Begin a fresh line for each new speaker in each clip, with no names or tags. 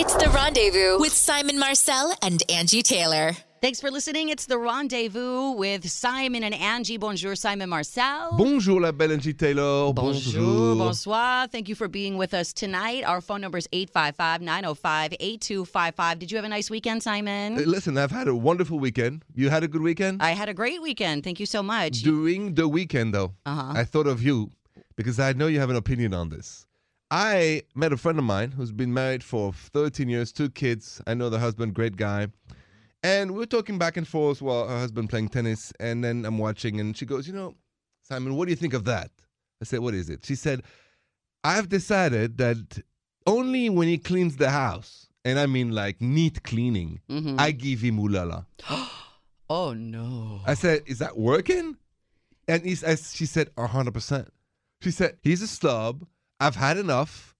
It's the rendezvous with Simon Marcel and Angi Taylor.
Thanks for listening. It's the rendezvous with Simon and Angi. Bonjour, Simon Marcel.
Bonjour, la belle Angi Taylor.
Bonjour, bonsoir. Thank you for being with us tonight. Our phone number is 855 905 8255. Did you have a nice weekend, Simon?
Uh, Listen, I've had a wonderful weekend. You had a good weekend?
I had a great weekend. Thank you so much.
During the weekend, though,
Uh-huh.
I thought of you because I know you have an opinion on this. I met a friend of mine who's been married for 13 years, two kids. I know the husband, great guy. And we're talking back and forth while her husband playing tennis. And then I'm watching, and she goes, You know, Simon, what do you think of that? I said, What is it? She said, I've decided that only when he cleans the house, and I mean like neat cleaning,
Mhm.
I give him ooh la la.
oh, no.
I said, "Is that working?" And he's, as she said, hundred percent. She said, "He's a slob. I've had enough.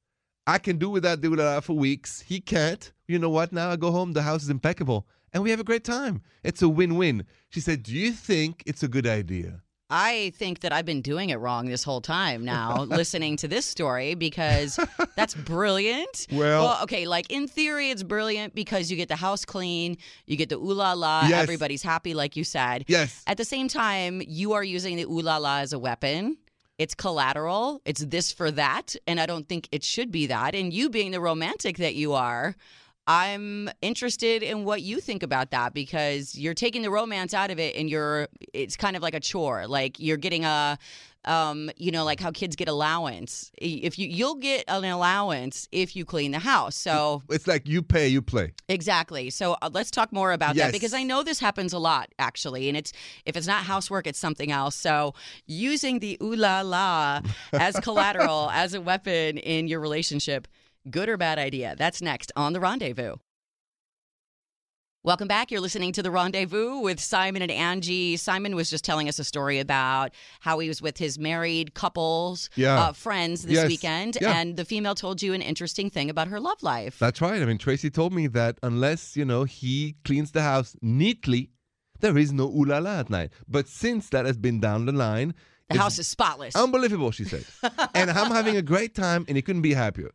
I can do without doing that for weeks. He can't. You know what? Now I go home. The house is impeccable, and we have a great time. It's a win-win." She said, "Do you think it's a good idea?"
I think that I've been doing it wrong this whole time now, listening to this story because that's brilliant.
Well-
okay, like in theory, it's brilliant because you get the house clean, you get the ooh la la,
Yes.
everybody's happy, like you said.
Yes.
At the same time, you are using the ooh la la as a weapon. It's collateral. It's this for that. And I don't think it should be that. And you being the romantic that you are, I'm interested in what you think about that because you're taking the romance out of it and you're it's kind of like a chore. Like you're getting a um, you know, like how kids get allowance. If you you'll get an allowance if you clean the house. So
It's like you pay, you play.
Exactly. So uh, let's talk more about
Yes.
that because I know this happens a lot actually, and it's if it's not housework, it's something else. So using the ooh la la as collateral as a weapon in your relationship, good or bad idea? That's next on the rendezvous. Welcome back. You're listening to The Rendezvous with Simon and Angi. Simon was just telling us a story about how he was with his married couples,
Yeah.
uh, friends this
Yes.
weekend,
Yeah.
and the female told you an interesting thing about her love life.
That's right. I mean, Tracy told me that unless, you know, he cleans the house neatly, there is no ooh la la at night. But since that has been down the line,
the house is spotless.
Unbelievable, she said. and I'm having a great time, and he couldn't be happier.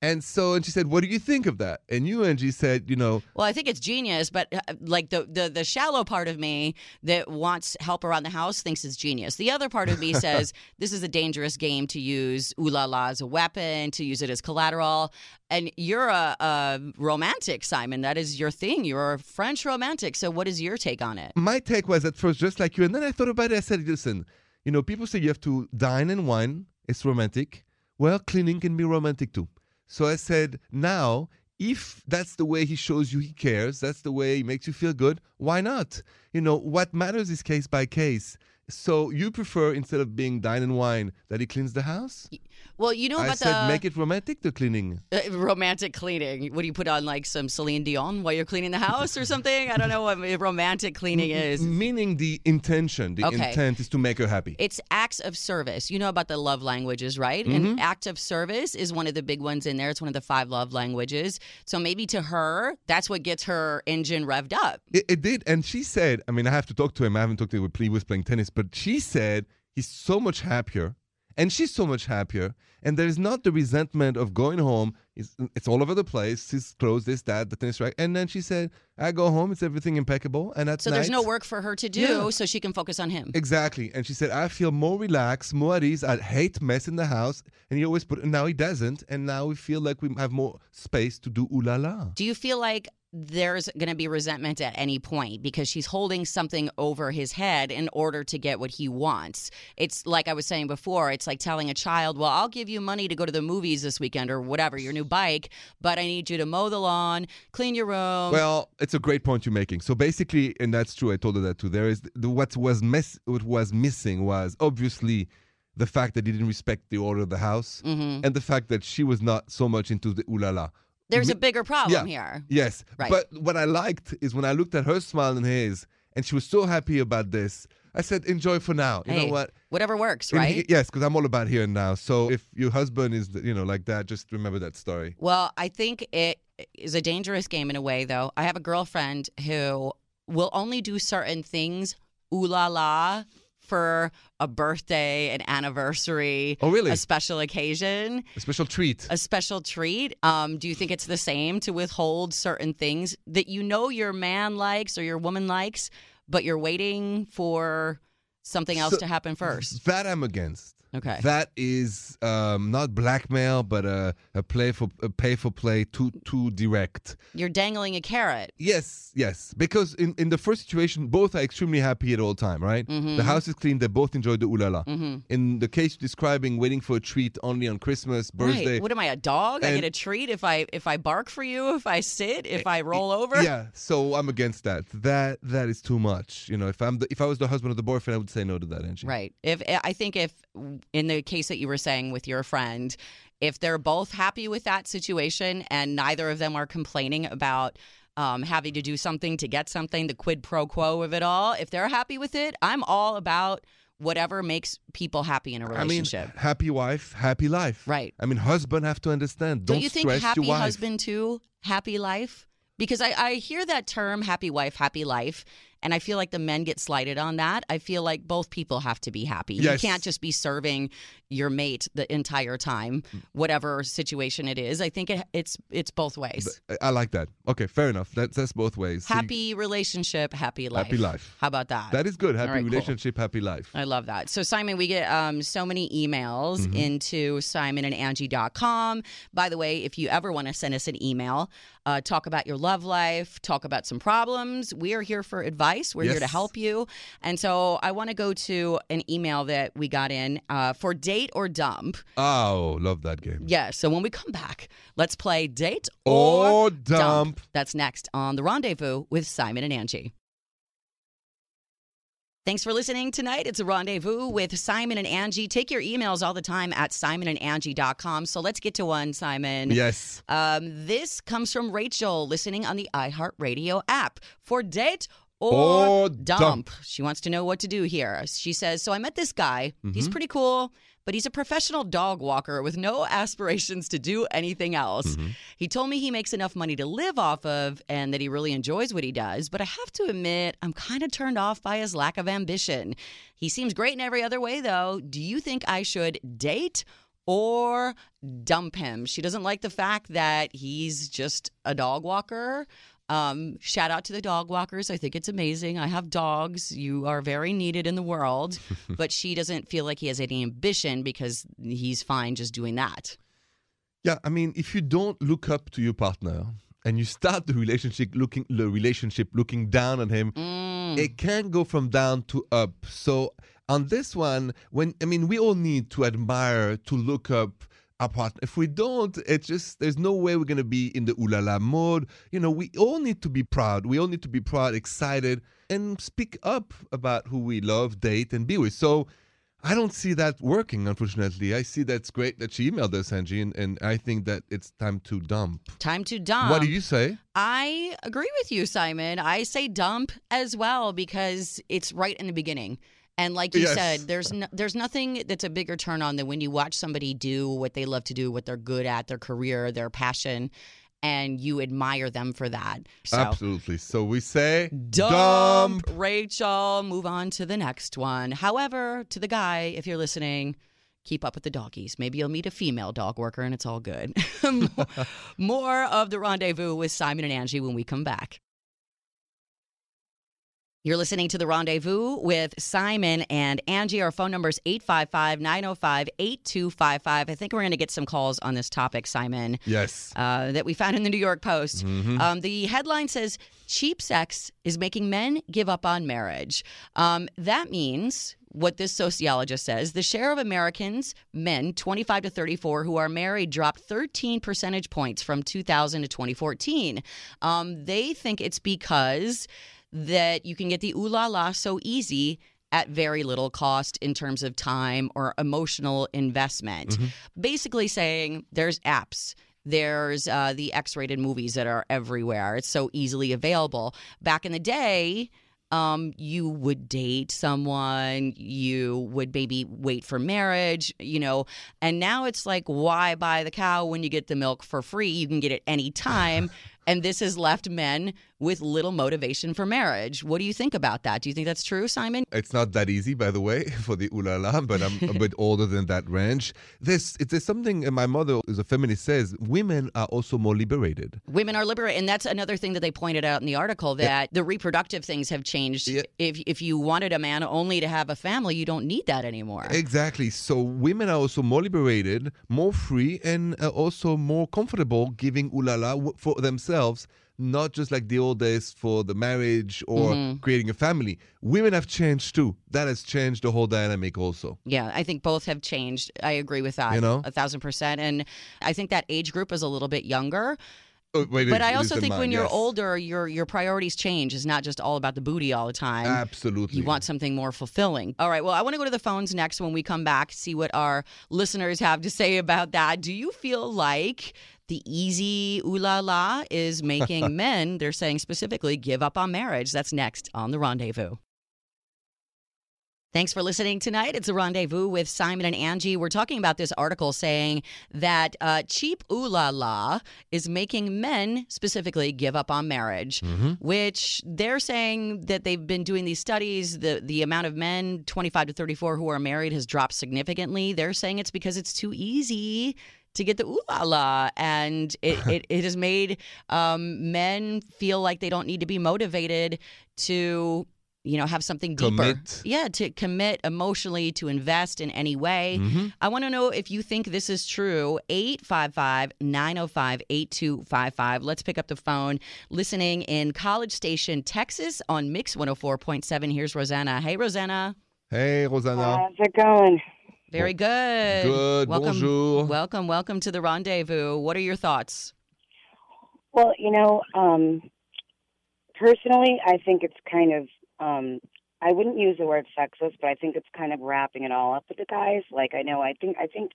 And so, and she said, "What do you think of that?" And you, Angi, said, "You know,
Well, I think it's genius, but uh, like the, the the shallow part of me that wants help around the house thinks it's genius. The other part of me says this is a dangerous game to use ooh la la as a weapon, to use it as collateral. And you're a, a romantic, Simon. That is your thing. You're a French romantic. So, what is your take on it?
my take was at first just like you, and then I thought about it. I said, listen, you know, people say you have to dine and wine. It's romantic. Well, cleaning can be romantic too. So I said, now, if that's the way he shows you he cares, that's the way he makes you feel good, why not? You know, what matters is case by case. So you prefer instead of being dine and wine that he cleans the house?
Well, you know
I
about
said
the
make it romantic the cleaning.
uh, romantic cleaning. What do you put on, like some Celine Dion while you're cleaning the house or something? I don't know what romantic cleaning is.
Meaning the intention, the
Okay.
intent is to make her happy.
It's acts of service. You know about the love languages, right?
Mm-hmm.
And act of service is one of the big ones in there. It's one of the five love languages. So maybe to her, that's what gets her engine revved up.
It, it did, and she said, I mean, I have to talk to him. I haven't talked to him. He was playing tennis, but she said he's so much happier, and she's so much happier, and there is not the resentment of going home. It's, it's all over the place. His clothes, this, that, the tennis rack, and then she said, I go home, it's everything impeccable, and that's
So there's no work for her to do,
Yeah.
so she can focus on him.
Exactly, and she said, I feel more relaxed, more at ease. I hate mess in the house, and he always put. Now he doesn't, and now we feel like we have more space to do ooh la la.
Do you feel like there's going to be resentment at any point because she's holding something over his head in order to get what he wants? It's like I was saying before, it's like telling a child, Well, I'll give you money to go to the movies this weekend or whatever, your new bike, but I need you to mow the lawn, clean your room.
Well, it's a great point you're making. So basically, and that's true. I told her that too. There is the, what was what was missing was obviously the fact that he didn't respect the order of the house,
Mhm.
and the fact that she was not so much into the ooh la la.
There's a bigger problem
yeah.
here.
Yes,
Right.
but what I liked is when I looked at her smile and his, and she was so happy about this. I said, "Enjoy for now." You
Hey,
know what?
Whatever works, right?
he- yes, because I'm all about here and now. So if your husband is, you know, like that, just remember that story.
Well, I think it is a dangerous game in a way, though. I have a girlfriend who will only do certain things, ooh la la, for a birthday, an anniversary,
Oh, really?
a special occasion,
A special treat.
a special treat. Um, do you think it's the same to withhold certain things that you know your man likes or your woman likes, but you're waiting for something else
So-
to happen first?
That I'm against.
Okay.
That is um, not blackmail, but a, a play for a pay for play, too too direct.
You're dangling a carrot.
Yes, yes. Because in, in the first situation, both are extremely happy at all time, right?
Mm-hmm.
The house is clean. They both enjoy the ooh la la. In the case describing waiting for a treat only on Christmas, birthday.
Right. What am I, a dog? I get a treat if I if I bark for you, if I sit, if I roll over.
Eh, Yeah, so I'm against that. That that is too much. You know, if I'm the, if I was the husband of the boyfriend, I would say no to that, Angi.
Right. If I think if in the case that you were saying with your friend, if they're both happy with that situation and neither of them are complaining about um, having to do something to get something, the quid pro quo of it all, if they're happy with it, I'm all about whatever makes people happy in a
I mean,
relationship.
happy wife, happy life.
Right.
I mean, husband have to understand. Don't,
Don't you think happy husband too, happy life? Because I, I hear that term, happy wife, happy life, and I feel like the men get slighted on that. I feel like both people have to be happy.
Yes.
You can't just be serving your mate the entire time, whatever situation it is. I think it, it's it's both ways.
I- like that. Okay, fair enough. That's that's both ways. So you-
happy relationship, happy life.
Happy life.
How about that?
that is good. Happy
right, cool.
relationship, happy life.
I love that. So, Simon, we get um, so many emails
Mm-hmm.
into simonandangie.com. By the way, if you ever want to send us an email, uh, talk about your love life, talk about some problems, we are here for advice. We're here to help you. And so, I want to go to an email that we got in uh, for date or dump.
Oh, love that game.
Yeah. So, when we come back, let's play date or,
Or dump.
That's next on The Rendezvous with Simon and Angi. Thanks for listening tonight. It's a rendezvous with Simon and Angi. Take your emails all the time at simonandangie.com. So let's get to one, Simon.
Yes.
Um, this comes from Rachel listening on the iHeartRadio app for date or,
Or
dump.
dump.
She wants to know what to do here. She says, So I met this guy.
Mm-hmm.
He's pretty cool, but he's a professional dog walker with no aspirations to do anything else.
Mm-hmm.
He told me he makes enough money to live off of and that he really enjoys what he does, but I have to admit, I'm kind of turned off by his lack of ambition. He seems great in every other way, though. Do you think I should date? Or dump him. She doesn't like the fact that he's just a dog walker. Um, shout out to the dog walkers. I think it's amazing. I have dogs. You are very needed in the world. but she doesn't feel like he has any ambition because he's fine just doing that.
Yeah, I mean, if you don't look up to your partner and you start the relationship looking the relationship looking down on him,
Mm.
it can go from down to up. So on this one, when I mean, we all need to admire, to look up our partner. If we don't, it's just there's no way we're gonna be in the ooh la la mode. You know, we all need to be proud. We all need to be proud, excited, and speak up about who we love, date, and be with. So. I don't see that working, unfortunately. I see that's great that she emailed us, Angi, and, and I think that it's time to dump.
Time to dump.
what do you say?
I agree with you, Simon. I say dump as well because it's right in the beginning. And like you
Yes.
said, there's no, there's nothing that's a bigger turn on than when you watch somebody do what they love to do, what they're good at, their career, their passion, and you admire them for that. So
Absolutely. So we say
dump, Rachel. Move on to the next one. However, to the guy, if you're listening, keep up with the doggies. Maybe you'll meet a female dog worker and it's all good. More- More of the rendezvous with Simon and Angie when we come back. You're listening to The Rendezvous with Simon and Angi. Our phone number is 855 905 8255. I think we're going to get some calls on this topic, Simon
Yes.
uh, that we found in the New York Post.
Mm-hmm.
Um, the headline says cheap sex is making men give up on marriage. Um, that means what this sociologist says the share of Americans, men 25 to 34, who are married dropped 13 percentage points from 2000 to 2014. Um, they think it's because that you can get the ooh la la so easy at very little cost in terms of time or emotional investment. Basically, saying there's apps. There's uh, the X rated movies that are everywhere. It's so easily available. Back in the day, um, you would date someone, you would maybe wait for marriage, you know, and now it's like, why buy the cow when you get the milk for free? You can get it any time. and this has left men with little motivation for marriage. What do you think about that? Do you think that's true, Simon?
It's not that easy, by the way, for the ooh la la, but I'm a bit older than that range. There's, it's there's something my mother, who's a feminist, says women are also more liberated.
Women are liberated, and that's another thing that they pointed out in the article that the reproductive things have changed.
Yeah.
If if you wanted a man only to have a family, you don't need that anymore.
Exactly. So women are also more liberated, more free, and also more comfortable giving ooh la la w- for themselves, not just like the old days for the marriage or
Mm-hmm.
creating a family. Women have changed too. That has changed the whole dynamic also.
Yeah, I think both have changed. I agree with that.
You know?
a thousand percent. And I think that age group is a little bit younger.
Oh, wait,
But I also
in
think when you're
yes.
older, your your priorities change. It's not just all about the booty all the time.
Absolutely.
You want something more fulfilling. All right. Well, I want to go to the phones next when we come back, see what our listeners have to say about that. Do you feel like the easy ooh la la is making men, they're saying specifically, give up on marriage? That's next on The Rendezvous. Thanks for listening tonight. It's a rendezvous with Simon and Angi. We're talking about this article saying that uh, cheap ooh la la is making men specifically give up on marriage, which they're saying that they've been doing these studies. The, the amount of men 25 to 34 who are married has dropped significantly. They're saying it's because it's too easy to get the ooh la la, and it, it, it has made um, men feel like they don't need to be motivated to you know have something deeper
Commit.
yeah to commit emotionally to invest in any way
Mhm.
i want to know if you think this is true 855-905-8255 let's pick up the phone listening in college station texas on mix 104.7 here's rosanna hey rosanna
Hey, Rosanna.
How's it going?
Very good
Good.
welcome
Bonjour.
welcome welcome to the rendezvous what are your thoughts
Well, you know, um, personally, I think it's kind of, um, I wouldn't use the word sexist, but I think it's kind of wrapping it all up with the guys. Like, I know, I think, I think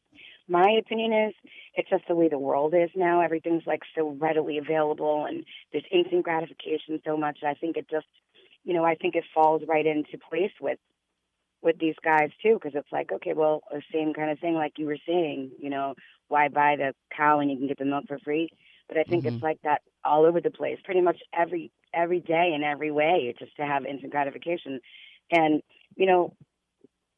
my opinion is it's just the way the world is now. Everything's like so readily available and there's instant gratification so much. I think it just, you know, I think it falls right into place with, with these guys too, because it's like, okay, well, the same kind of thing, like you were saying, you know, why buy the cow when you can get the milk for free? But I think
Mhm.
it's like that all over the place, pretty much every every day in every way, just to have instant gratification. And you know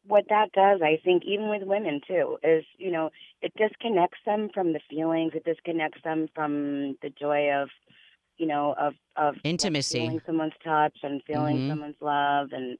what that does, I think, even with women too, is you know it disconnects them from the feelings. It disconnects them from the joy of you know of of
Intimacy.
feeling someone's touch and feeling
Mhm.
someone's love and.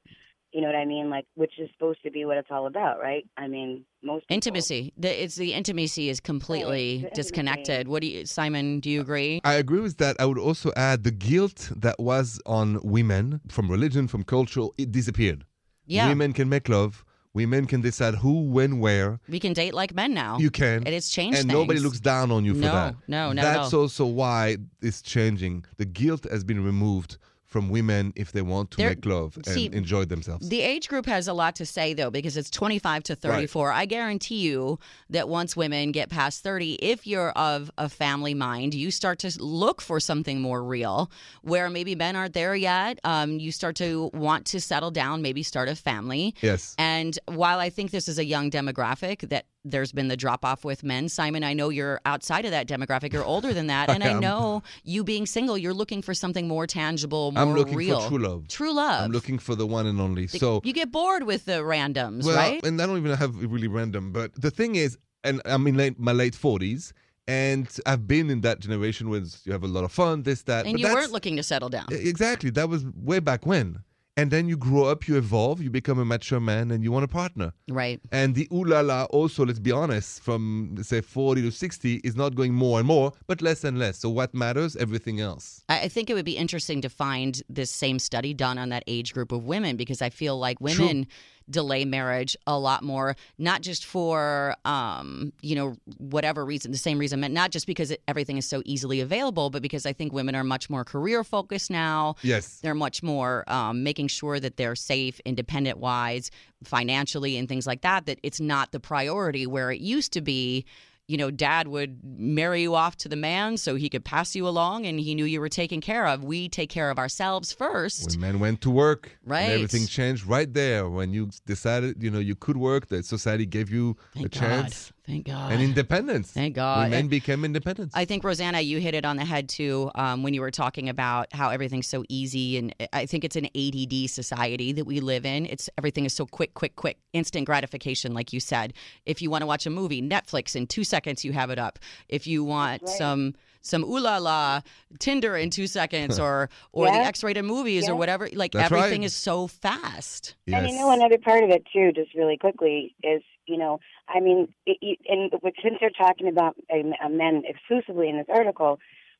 You know what I mean? Like, which is supposed to be what it's all about, right? I mean, most people-
intimacy the, it's the intimacy is completely
the intimacy.
disconnected what do you simon do you agree
I agree with that. I would also add the guilt that was on women from religion, from culture, it disappeared.
yeah
Women can make love. Women can decide who, when, where.
we can date like men now
You can.
it has changed
and nobody looks down on you for
No,
that.
no, not at
That's also why it's changing. The guilt has been removed from women if they want to
They're-
make love and
see,
enjoy themselves.
The age group has a lot to say, though, because it's 25 to 34. I guarantee you that once women get past 30, if you're of a family mind, you start to look for something more real where maybe men aren't there yet. Um, you start to want to settle down, maybe start a family.
yes.
And while I think this is a young demographic, that there's been the drop off with men, Simon, I know you're outside of that demographic. You're older than that. And I,
am.
know you being single, you're looking for something more tangible, more
I'm looking
real.
for true love.
True love.
I'm looking for the one and only. So
you get bored with the randoms,
well,
right?
and I don't even have really random, but the thing is, and I'm in late, my late 40s, and I've been in that generation where you have a lot of fun, this, that.
And
but
you weren't looking to settle down.
Exactly. That was way back when. And then you grow up, you evolve, you become a mature man, and you want a partner.
Right.
And the ooh la la also, let's be honest, from say 40 to 60 is not going more and more, but less and less. So what matters? Everything else.
I think it would be interesting to find this same study done on that age group of women because I feel like
True.
Delay marriage a lot more, not just for, um, you know, whatever reason, the same reason, not just because it, everything is so easily available, but because I think women are much more career focused now.
Yes.
They're much more um, making sure that they're safe, independent wise, financially, and things like that. That it's not the priority where it used to be. You know, dad would marry you off to the man so he could pass you along and he knew you were taken care of. We take care of ourselves first.
When men went to work, and
Right.
everything changed right there. When you decided, you know, you could work, that society gave you
Thank
a
God.
chance.
Thank God.
and independence.
Thank God.
Women
And
became independent.
I think Rosanna, you hit it on the head too um, when you were talking about how everything's so easy, and I think it's an ADD society that we live in. It's everything is so quick, quick, quick, instant gratification, like you said. If you want to watch a movie, Netflix in two seconds you have it up. If you want
right.
some some ooh la la Tinder in two seconds, or or the X-rated movies or whatever, like
That's
everything
right.
is so fast.
yes.
And you know, another part of it too, just really quickly, is you know, I mean, it, you- and since they're talking about uh, men exclusively in this article,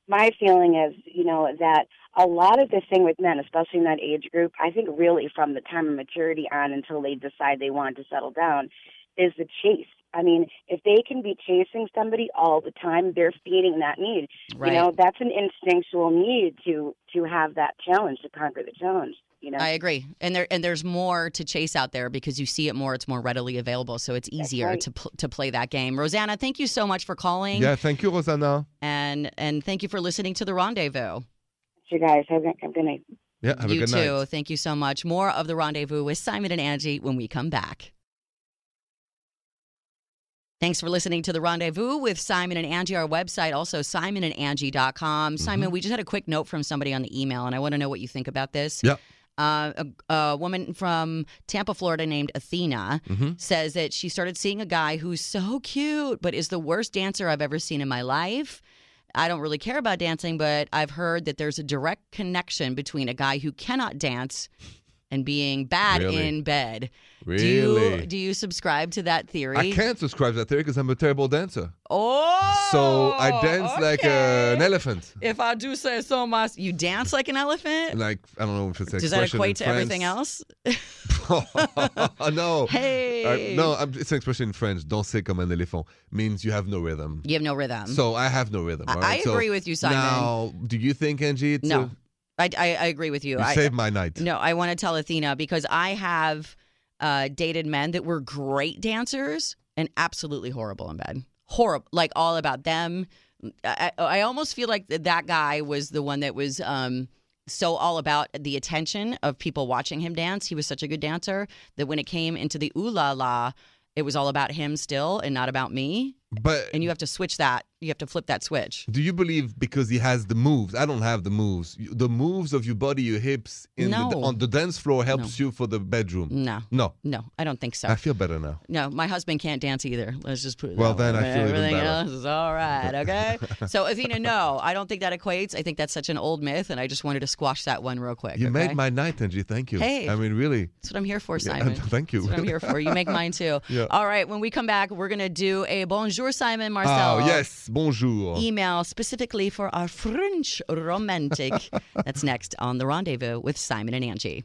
my feeling is, you know, that a lot of this thing with men, especially in that age group, I think really from the time of maturity on until they decide they want to settle down, is the chase. I mean, if they can be chasing somebody all the time, they're feeding that need.
Right.
You know, that's an instinctual need to to have that challenge to conquer the challenge. You know,
I agree, and there and there's more to chase out there because you see it more. It's more readily available, so it's easier
right.
to pl- to play that game. Rosanna, thank you so much for calling,
yeah, thank you, Rosanna.
and and thank you for listening to the Rendezvous.
you guys have a have a good night.
Yeah, have
you
a good
too.
night.
Thank you so much. More of the Rendezvous with Simon and Angi when we come back. Thanks for listening to the Rendezvous with Simon and Angi. Our website also simonandangie.com. Simon, mm-hmm. we just had a quick note from somebody on the email, and I want to know what you think about this.
Yeah.
Uh, a, a woman from Tampa, Florida, named Athena,
hmm
says that she started seeing a guy who's so cute, but is the worst dancer I've ever seen in my life. I don't really care about dancing, but I've heard that there's a direct connection between a guy who cannot dance and being bad
Really?
in bed.
Really?
Do you do you subscribe to that theory?
I can't subscribe to that theory because I'm a terrible dancer.
Oh,
So I dance like a, an elephant.
If I do say so myself, you dance like an elephant.
Like I don't know if it's
Does that equate to everything else?
no.
Hey,
Uh, no, I'm, it's an expression in French. Danser comme un éléphant means you have no rhythm.
you have no rhythm.
So I have no rhythm.
I-
right?
I
So
agree with you, Simon.
Now, do you think, Angi? It's
No,
a-
I, I, I agree with you.
you
I,
saved my night.
No, I want to tell Athena because I have uh, dated men that were great dancers and absolutely horrible in bed. Horrible, like all about them. I, I almost feel like that guy was the one that was um, so all about the attention of people watching him dance. He was such a good dancer that when it came into the ooh la la, it was all about him still and not about me.
But
And you have to switch that. You have to flip that switch.
do you believe because he has the moves? I don't have the moves. The moves of your body, your hips in the, on the dance floor helps you for the bedroom.
No,
No,
no, I don't think so.
I feel better now.
No, my husband can't dance either. Let's just put it
Well, then
way.
I feel even better.
else is all right, okay? so, Athena, no, I don't think that equates. I think that's such an old myth, and I just wanted to squash that one real quick.
You
okay?
made my night, Angi. Thank you.
Hey.
I mean, really.
That's what I'm here for,
Yeah,
Simon.
thank you.
That's what I'm here for. You make mine too.
Yeah.
All right, when we come back, we're going to do a Bonjour, Simon ah, Marcel.
Oh, yes. Bonjour.
Email specifically for our French romantic. That's next on The Rendezvous with Simon and Angi.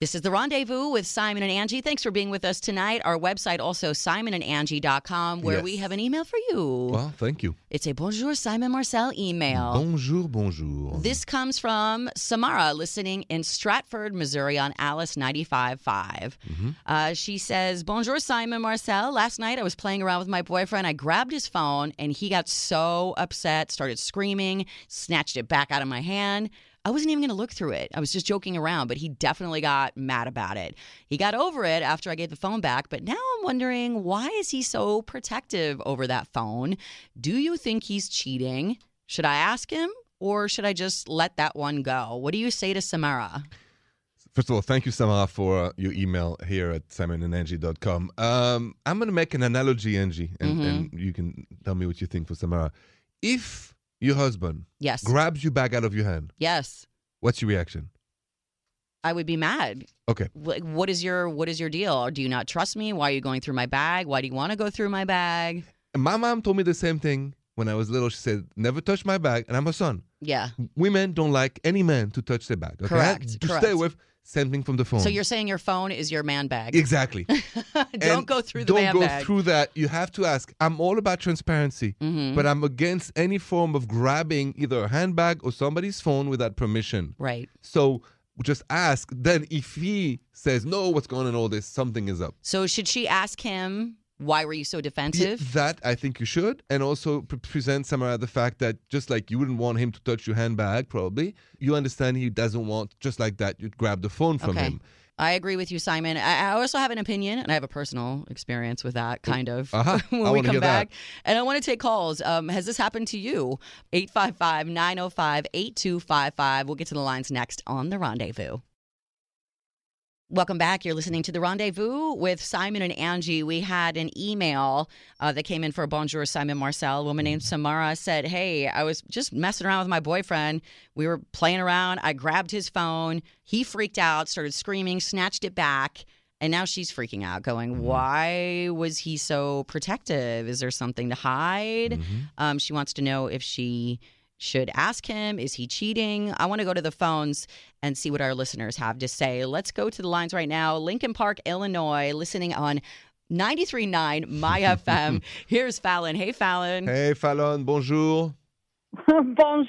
This is The Rendezvous with Simon and Angi. Thanks for being with us tonight. Our website also simonandangie.com where we have an email for you.
Well, thank you.
It's a Bonjour Simon Marcel email.
Bonjour, bonjour.
This comes from Samara, listening in Strafford, Missouri on Alice 95.5.
Mm-hmm.
Uh, she says, Bonjour, Simon Marcel. Last night I was playing around with my boyfriend. I grabbed his phone and he got so upset, started screaming, snatched it back out of my hand. I wasn't even going to look through it. I was just joking around, but he definitely got mad about it. He got over it after I gave the phone back, but now I'm wondering why is he so protective over that phone? Do you think he's cheating? Should I ask him or should I just let that one go? What do you say to Samara?
First of all, thank you, Samara, for uh, your email here at simonandangie.com. Um, I'm going to make an analogy, Angi, and,
Mhm.
and you can tell me what you think for Samara. If your husband
Yes.
grabs your bag out of your hand,
yes.
what's your reaction?
I would be mad.
Okay.
Like, what is your what is your deal? Or do you not trust me? Why are you going through my bag? Why do you want to go through my bag?
And my mom told me the same thing when I was little. She said, never touch my bag. And I'm a son.
Yeah.
Women don't like any man to touch their bag. Okay?
Correct,
To
correct.
stay with, same thing from the phone.
So you're saying your phone is your man bag?
Exactly.
don't
And
go through the
bag.
Don't
go
bag.
through that. You have to ask. I'm all about transparency,
Mhm.
but I'm against any form of grabbing either a handbag or somebody's phone without permission.
right.
So just ask. Then if he says no, what's going on? All this, something is up.
So should she ask him why were you so
Yeah,
defensive?
that I think you should, and also pre- present Samara the fact that just like you wouldn't want him to touch your handbag, probably you understand he doesn't want just like that. You'd grab the phone from
Okay.
him,
I agree with you, Simon. I, I also have an opinion, and I have a personal experience with that, kind of.
Uh-huh.
when
I
we come
hear that.
back, and I want to take calls. Um, has this happened to you? 855-905-8255. We'll get to the lines next on the Rendezvous. Welcome back. You're listening to the Rendezvous with Simon and Angi. We had an email uh, that came in for Bonjour Simon Marcel. A woman named Samara said, Hey, I was just messing around with my boyfriend. We were playing around. I grabbed his phone. He freaked out, started screaming, snatched it back. And now she's freaking out, going, Why was he so protective? Is there something to hide?
Mm-hmm.
Um, she wants to know if she should ask him. Is he cheating? I want to go to the phones and see what our listeners have to say. Let's go to the lines right now. Lincoln Park, Illinois, listening on 93.9 My FM. Here's Fallon. Hey, Fallon.
Hey, Fallon, bonjour.
Bonjour.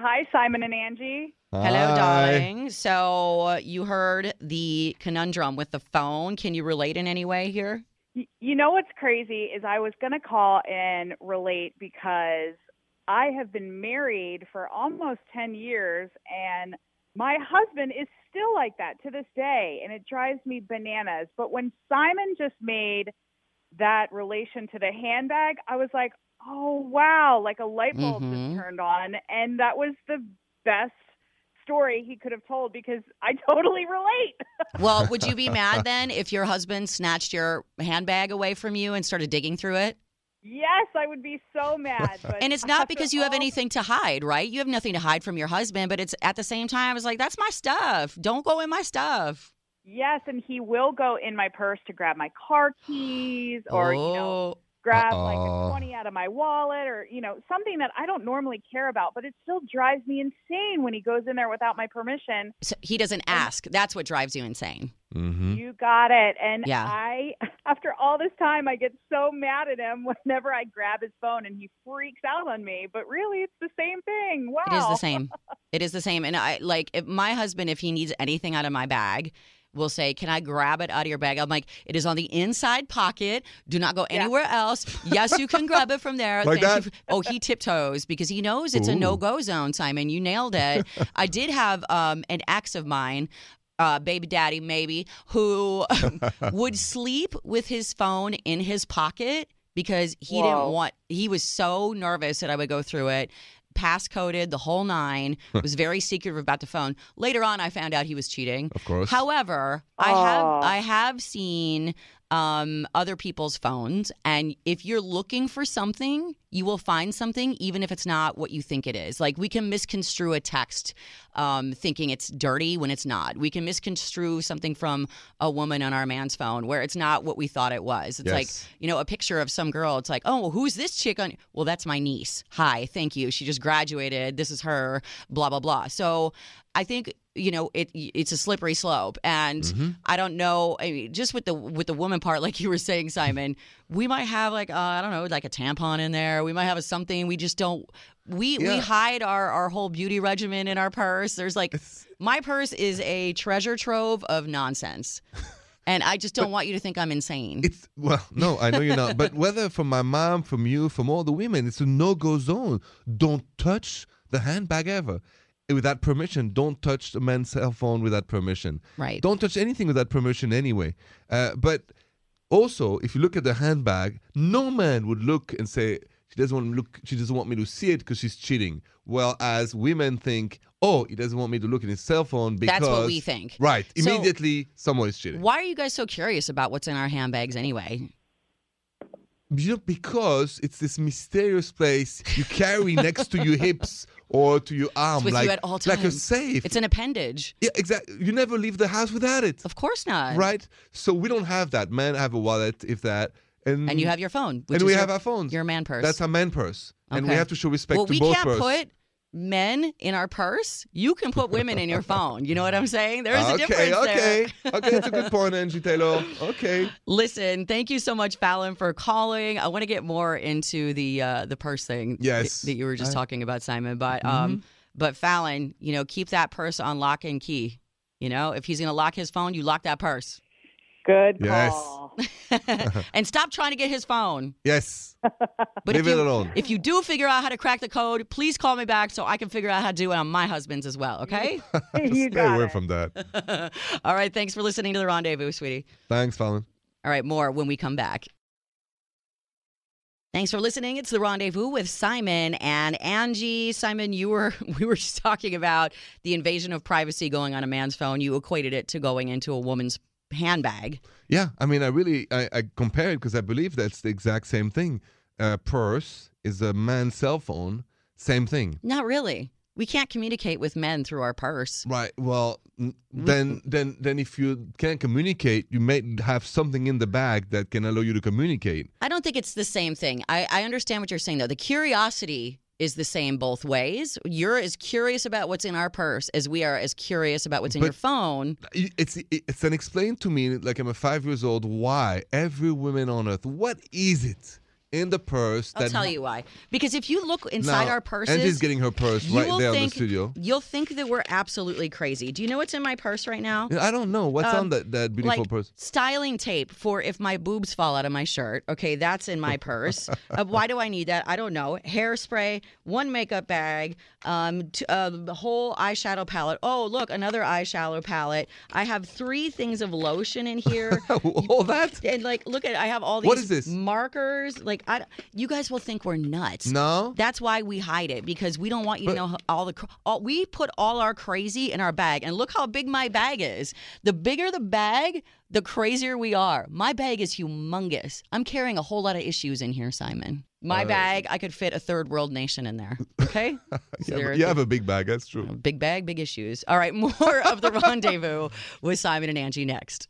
Hi, Simon and Angi.
Hello, darling. So uh, you heard the conundrum with the phone. Can you relate in any way here?
Y- You know what's crazy is I was going to call and relate because I have been married for almost 10 years and my husband is still like that to this day and it drives me bananas. But when Simon just made that relation to the handbag, I was like, "Oh wow, like a light bulb
Mhm.
just turned on." And that was the best story he could have told because I totally relate.
Well, would you be mad then if your husband snatched your handbag away from you and started digging through it?
Yes, I would be so mad.
And it's not because you have anything to hide, right? You have nothing to hide from your husband, but it's at the same time, it's like, that's my stuff. Don't go in my stuff.
Yes, and he will go in my purse to grab my car keys or you know
Oh,
grab like
Uh-oh.
a 20 out of my wallet or you know something that I don't normally care about, but it still drives me insane when he goes in there without my permission.
so he doesn't ask. That's what drives you insane.
Mm-hmm.
You got it. And
Yeah.
I after all this time I get so mad at him whenever I grab his phone and he freaks out on me, but really it's the same thing. Wow.
It is the same. It is the same. And I like if my husband, if he needs anything out of my bag, will say, Can I grab it out of your bag? I'm like, It is on the inside pocket. Do not go
Yeah.
anywhere else. Yes, you can grab it from there.
Like
Thank
that?
for- oh, he tiptoes because he knows it's a no go zone, Simon. You nailed it. I did have um, an ex of mine. Uh, baby daddy, maybe, who would sleep with his phone in his pocket because he didn't want, he was so nervous that I would go through it pass coded the whole nine, was very secretive about the phone. Later on, I found out he was cheating.
Of course.
However, I have I have seen um, other people's phones, and if you're looking for something, you will find something, even if it's not what you think it is. Like we can misconstrue a text, um, thinking it's dirty when it's not. We can misconstrue something from a woman on our man's phone where it's not what we thought it was. It's like you know a picture of some girl. It's like, oh, who's this chick on? Well, that's my niece. Hi, thank you. She just graduated. This is her. Blah blah blah. So I think you know it. It's a slippery slope, and
Mm-hmm.
I don't know. I mean, just with the with the woman part, like you were saying, Simon, we might have like uh, I don't know, like a tampon in there. We might have a something. We just don't. We we hide our our whole beauty regimen in our purse. There's like
It's-
my purse is a treasure trove of nonsense. And I just don't want you to think I'm insane.
It's well, no, I know you're not. But whether from my mom, from you, from all the women, it's a no-go zone. Don't touch the handbag ever without permission. Don't touch a man's cell phone without permission.
Right.
Don't touch anything without permission anyway. Uh, but also, if you look at the handbag, no man would look and say she doesn't want to look. She doesn't want me to see it because she's cheating. Well, as women think, oh, he doesn't want me to look at his cell phone because
That's what we think.
Right.
So-
Immediately, someone is cheating.
Why are you guys so curious about what's in our handbags anyway?
Know, because it's this mysterious place you carry next to your hips or to your arm,
with you
like
at all
like a
times.
safe.
It's an appendage.
yeah, exactly. You never leave the house without it,
Of course not.
right? So we don't have that. Men have a wallet, if that, and
And you have your phone. Which
and we
your,
have our phones.
your man purse.
That's our man purse, and we have to show respect
well,
to
we can't
purse.
put men in our purse. You can put women in your phone. You know what I'm saying? There's a
okay,
difference
okay,
there.
okay. That's a good point, Angi Taylor. Okay.
Listen, thank you so much, Fallon, for calling. I want to get more into the uh, the purse thing
Yes.
that, that you were just
I-
talking about, Simon. But um, but Fallon, you know, keep that purse on lock and key. You know, if he's gonna lock his phone, you lock that purse.
Good
Yes.
and stop trying to get his phone.
Yes.
But
Leave
if
it
you,
alone.
If you do figure out how to crack the code, please call me back so I can figure out how to do it on my husband's as well. Okay.
you
Stay
got
away
it.
from that.
All right. Thanks for listening to the rendezvous, sweetie.
Thanks, Fallon.
All right, more when we come back. Thanks for listening. It's the rendezvous with Simon and Angi. Simon, you were we were just talking about the invasion of privacy going on a man's phone. You equated it to going into a woman's handbag.
Yeah, I mean, I really I, I compare it because I believe that's the exact same thing. Uh, purse is a man's cell phone. Same thing.
Not really. We can't communicate with men through our purse.
Right. Well, n- then then then if you can't communicate, you may have something in the bag that can allow you to communicate.
I don't think it's the same thing. I, I understand what you're saying, though. The curiosity is the same both ways. You're as curious about what's in our purse as we are as curious about what's in
But-
your phone.
It's it's an explain to me like I'm a five years old why every woman on earth. What is it in the purse
I'll tell you why. Because if you look inside
Now,
our purses,
Angi's getting her purse right there in the
think
studio.
you'll think that we're absolutely crazy. Do you know what's in my purse right now?
I don't know what's
Um,
on that, that beautiful
like
purse.
styling tape for if my boobs fall out of my shirt. Okay, that's in my purse. uh, why do I need that? I don't know. Hairspray, one makeup bag, um, t- uh, the whole eyeshadow palette. Oh, look, another eyeshadow palette. I have three things of lotion in here.
All that?
And like, look at, I have all these
What is this?
markers. Like, I, you guys will think we're nuts.
No.
That's why we hide it because we don't want you to know all the. All, we put all our crazy in our bag, and look how big my bag is. The bigger the bag, the crazier we are. My bag is humongous. I'm carrying a whole lot of issues in here, Simon. My
Uh,
bag, I could fit a third world nation in there. Okay, So
Yeah, you have a big bag. That's true.
Big bag, big issues. All right, more of the rendezvous with Simon and Angi next.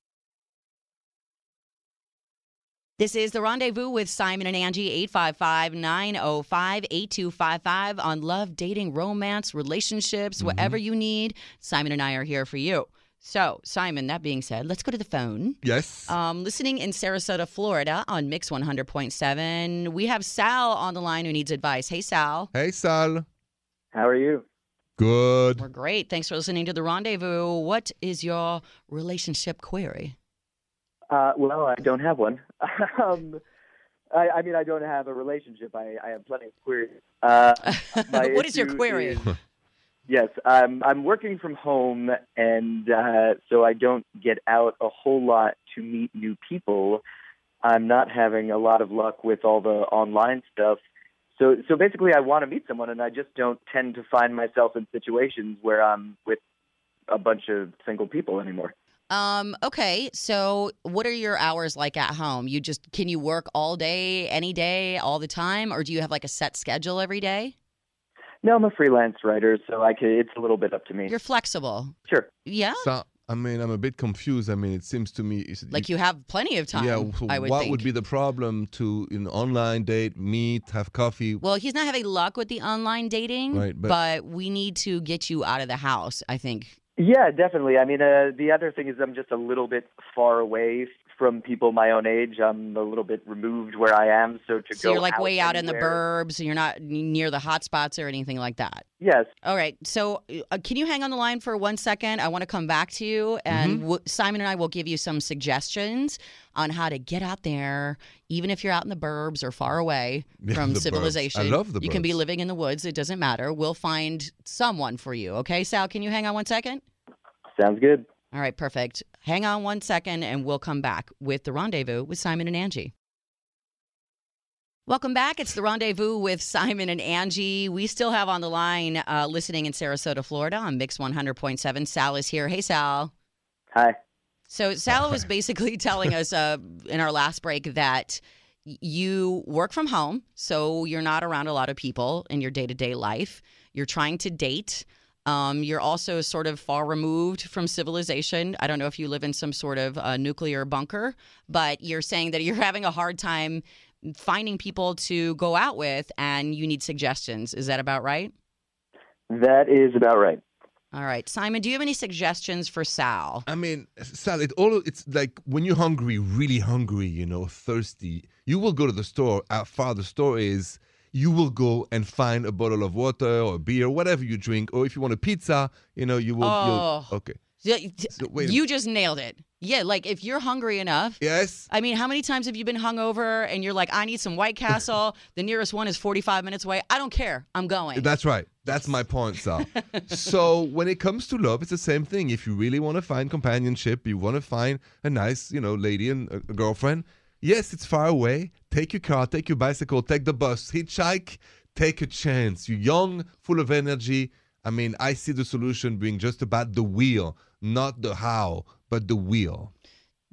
This is the rendezvous with Simon and Angi, 855 905 8255 on love, dating, romance, relationships, whatever you need. Simon and I are here for you. So, Simon, that being said, let's go to the phone.
Yes.
Um, listening in Sarasota, Florida on Mix 100.7, we have Sal on the line who needs advice. Hey, Sal.
hey, Sal.
How are you?
Good.
We're great. Thanks for listening to the rendezvous. What is your relationship query?
Uh, well, I don't have one. um, I, I mean, I don't have a relationship. I, I have plenty of queries. Uh,
what is your query?
is- yes, I'm I'm working from home, and uh, so I don't get out a whole lot to meet new people. I'm not having a lot of luck with all the online stuff. So, so basically, I want to meet someone, and I just don't tend to find myself in situations where I'm with a bunch of single people anymore.
Um, okay, so what are your hours like at home? You just can you work all day, any day, all the time, or do you have like a set schedule every day?
No, I'm a freelance writer, so I could. it's a little bit up to me.
You're flexible.
Sure.
Yeah.
So, I mean, I'm a bit confused. I mean, it seems to me. is-
Like you have plenty of time.
Yeah. so
I would
what
think.
would be the problem to an online date, meet, have coffee?
well, he's not having luck with the online dating,
Right,
but,
but-
we need to get you out of the house, I think.
Yeah, definitely. I mean, uh, the other thing is I'm just a little bit far away from people my own age. I'm a little bit removed where I am, so to
So
go
you're like way out in the
anywhere-
burbs, you're not near the hot spots or anything like that.
Yes.
All right. So, uh, can you hang on the line for one second? I want to come back to you, and
Mm-hmm.
w- Simon and I will give you some suggestions on how to get out there, even if you're out in the burbs or far away
Yeah,
from
the burbs. I
civilization.
love the
You can be living in the woods. It doesn't matter. We'll find someone for you. Okay, Sal? Can you hang on one second?
Sounds good.
All right, perfect. Hang on one second, and we'll come back with the rendezvous with Simon and Angi. Welcome back. It's the rendezvous with Simon and Angi. We still have on the line, uh, listening in Sarasota, Florida on Mix 100.7. Sal is here. Hey, Sal.
Hi.
So, Sal was basically telling us uh, in our last break that you work from home, so you're not around a lot of people in your day to day life. You're trying to date. Um, you're also sort of far removed from civilization. I don't know if you live in some sort of uh, nuclear bunker, but you're saying that you're having a hard time finding people to go out with and you need suggestions. Is that about right?
That is about right.
All right. Simon, do you have any suggestions for Sal?
I mean, Sal, it all it's like when you're hungry, really hungry, you know, thirsty, you will go to the store. How far the store is, you will go and find a bottle of water or beer, whatever you drink, or if you want a pizza, you know, you will.
Oh.
You'll, okay. So
You just nailed it. Yeah, like if you're hungry enough.
Yes.
I mean, how many times have you been hungover and you're like, I need some White Castle? the nearest one is 45 minutes away. I don't care. I'm going.
That's right. That's my point, Sal. so when it comes to love, it's the same thing. If you really want to find companionship, you want to find a nice, you know, lady and a a girlfriend. Yes, it's far away. Take your car, take your bicycle, take the bus, hitchhike, take a chance. You're young, full of energy. I mean, I see the solution being just about the wheel, not the how, but the wheel.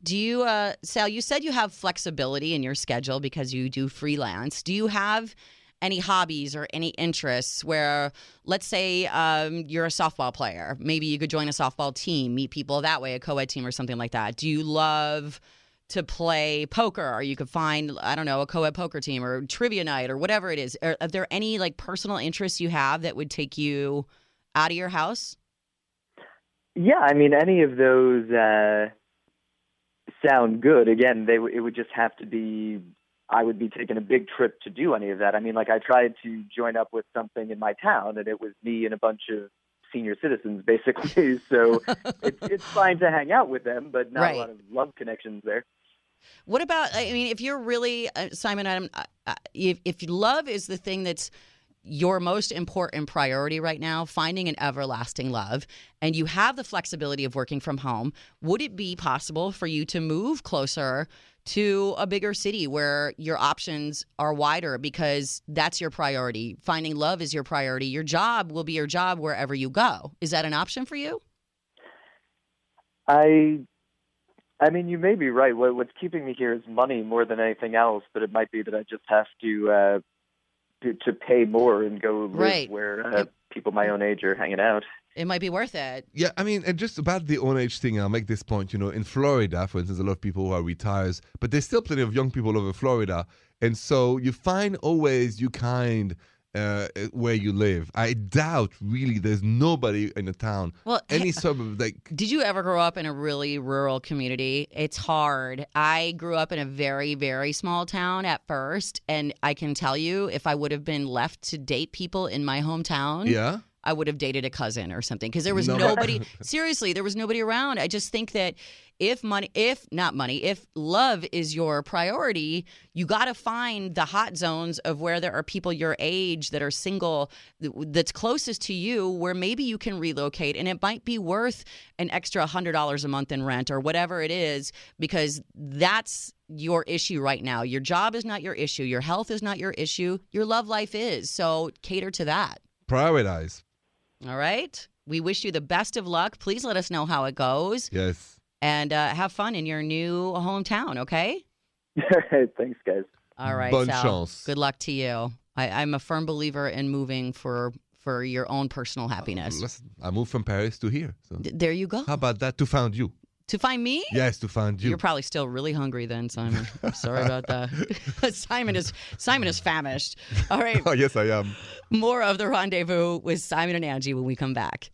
Do you, uh, Sal, you said you have flexibility in your schedule because you do freelance. Do you have any hobbies or any interests where, let's say, um, you're a softball player? Maybe you could join a softball team, meet people that way, a co ed team or something like that. Do you love to play poker or you could find, I don't know, a co ed poker team or trivia night or whatever it is? Are, are there any like personal interests you have that would take you out of your house?
Yeah, I mean, any of those uh, sound good. Again, they it would just have to be. I would be taking a big trip to do any of that. I mean, like I tried to join up with something in my town, and it was me and a bunch of senior citizens, basically. so it's it's fine to hang out with them, but not
Right.
a lot of love connections there.
What about? I mean, if you're really uh, Simon, I'm, uh, uh, if if love is the thing that's your most important priority right now, finding an everlasting love, and you have the flexibility of working from home, would it be possible for you to move closer to a bigger city where your options are wider because that's your priority? Finding love is your priority. Your job will be your job wherever you go. Is that an option for you?
I, I mean, you may be right. What, what's keeping me here is money more than anything else. But it might be that I just have to uh, to, to pay more and go live
Right.
where uh,
Yep.
people my own age are hanging out.
It might be worth it.
Yeah, I mean, and just about the own age thing, I'll make this point. You know, in Florida, for instance, a lot of people who are retired, but there's still plenty of young people over Florida. And so you find always you kind uh, where you live. I doubt really there's nobody in the town,
Well,
any suburb, like,
Did you ever grow up in a really rural community? It's hard. I grew up in a very, very small town at first, and I can tell you, if I would have been left to date people in my hometown,
yeah.
I would have dated a cousin or something because there was
No.
nobody. seriously, there was nobody around. I just think that if money, if not money, if love is your priority, you got to find the hot zones of where there are people your age that are single that's closest to you where maybe you can relocate and it might be worth an extra $100 a month in rent or whatever it is because that's your issue right now. Your job is not your issue. Your health is not your issue. Your love life is. So cater to that.
Prioritize.
All right. We wish you the best of luck. Please let us know how it goes
Yes.
and uh, have fun in your new hometown, okay?
Thanks, guys.
All right.
Bonne
Sal.
chance.
Good luck to you. I, I'm a firm believer in moving for for your own personal happiness.
Listen, I moved from Paris to here. So
D- there you go.
how about that to found you?
To find me?
Yes, to find you.
You're probably still really hungry then, Simon. I'm sorry about that. Simon is Simon is famished. All right.
oh, yes, I am.
More of the rendezvous with Simon and Angi when we come back.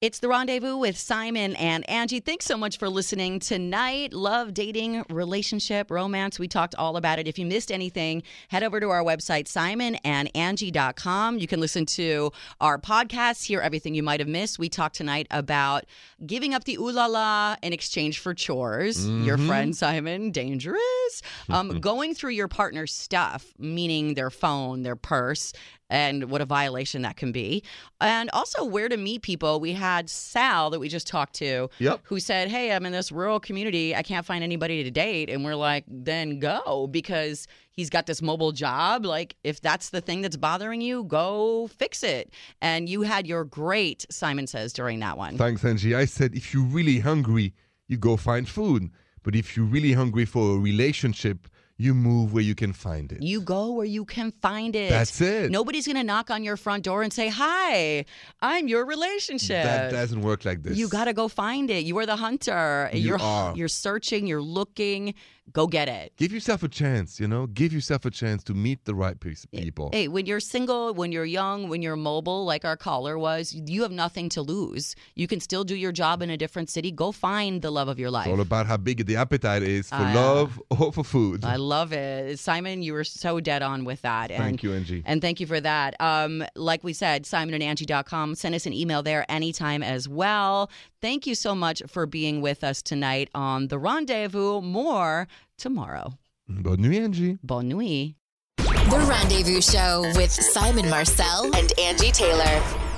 It's the rendezvous with Simon and Angi. Thanks so much for listening tonight. Love, dating, relationship, romance. We talked all about it. If you missed anything, head over to our website, simonandangie.com. You can listen to our podcasts, hear everything you might have missed. We talked tonight about giving up the ooh la la in exchange for chores. Your
Mhm.
friend Simon, dangerous. Um, going through your partner's stuff, meaning their phone, their purse, and what a violation that can be. And also where to meet people. We had Sal that we just talked to
Yep.
who said, Hey, I'm in this rural community. I can't find anybody to date. And we're like, Then go because he's got this mobile job. Like, if that's the thing that's bothering you, go fix it. And you had your great, Simon says, during that one.
Thanks, Angi. I said if you're really hungry, you go find food. But if you're really hungry for a relationship, you move where you can find it.
You go where you can find it.
That's it.
Nobody's going to knock on your front door and say, Hi, I'm your relationship.
That doesn't work like this.
You got to go find it. You are the hunter.
You
are
are.
you're searching, you're looking. Go get it.
Give yourself a chance, you know? Give yourself a chance to meet the right piece people.
Hey, when you're single, when you're young, when you're mobile, like our caller was, you have nothing to lose. You can still do your job in a different city. Go find the love of your life.
It's all about how big the appetite is for
Ah.
love or for food.
I love it. Simon, you were so dead on with that. And,
Thank you, Angi.
And thank you for that. Um, like we said, simonandangie.com. Send us an email there anytime as well. Thank you so much for being with us tonight on The Rendezvous. More tomorrow.
Bonne nuit, Angi.
Bonne nuit.
The Rendezvous Show with Simon Marcel and Angi Taylor.